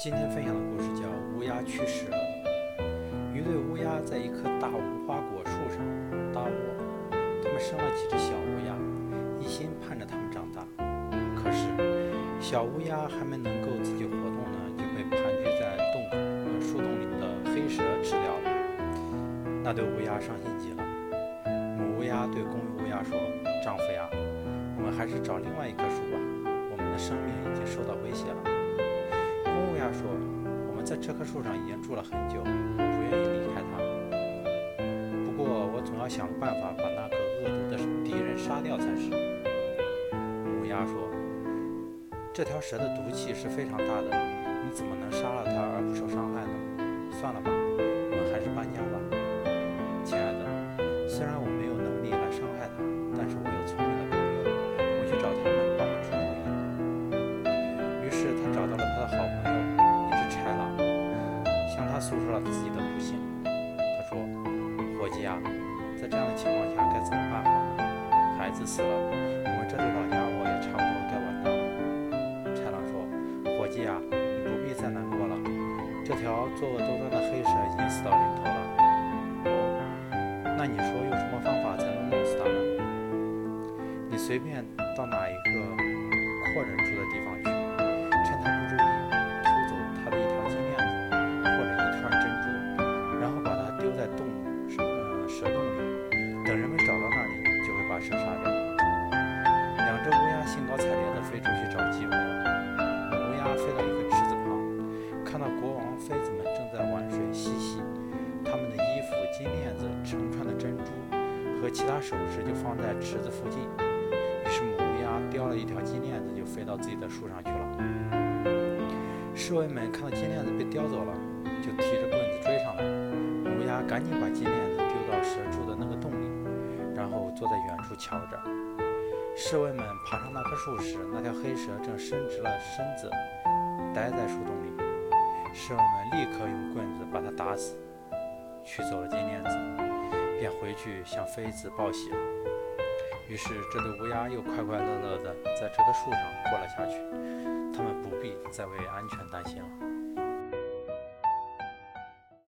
今天分享的故事叫《乌鸦去世了》。一对乌鸦在一棵大无花果树上搭窝，它们生了几只小乌鸦，一心盼着它们长大。可是，小乌鸦还没能够自己活动呢，就被盘踞在洞口、树洞里的黑蛇吃掉了。那对乌鸦伤心极了。母乌鸦对公乌鸦说：“丈夫呀，我们还是找另外一棵树吧，我们的生命已经受到在这棵树上已经住了很久，我不愿意离开它。不过我总要想办法把那个恶毒的敌人杀掉才是。”母乌鸦说：“这条蛇的毒气是非常大的，你怎么能杀了它而不受伤害呢？算了吧，我们还是搬家吧。亲爱的，虽然我没有能力来伤害它，但是我有聪明的朋友，我去找他们帮我出主意。”于是他找到了他的好朋友，向他诉说了自己的不幸。他说：“伙计啊，在这样的情况下该怎么办好呢？孩子死了，我们这对老家伙也差不多该完蛋了。”豺狼说：“伙计啊，你不必再难过了，这条作恶多端的黑蛇已经死到临头了。哦，那你说用什么方法才能弄死它呢？你随便到哪一个阔人住的地方去。”看到国王妃子们正在玩水嬉戏，他们的衣服、金链子、成串的珍珠和其他首饰就放在池子附近。于是母乌鸦叼了一条金链子，就飞到自己的树上去了。侍卫们看到金链子被叼走了，就提着棍子追上来。乌鸦赶紧把金链子丢到蛇住的那个洞里，然后坐在远处瞧着。侍卫们爬上那棵树时，那条黑蛇正伸直了身子，待在树洞里。侍卫们立刻用棍子把他打死，取走了金链子，便回去向妃子报喜了。于是，这对乌鸦又快快乐乐地在这棵树上过了下去。他们不必再为安全担心了。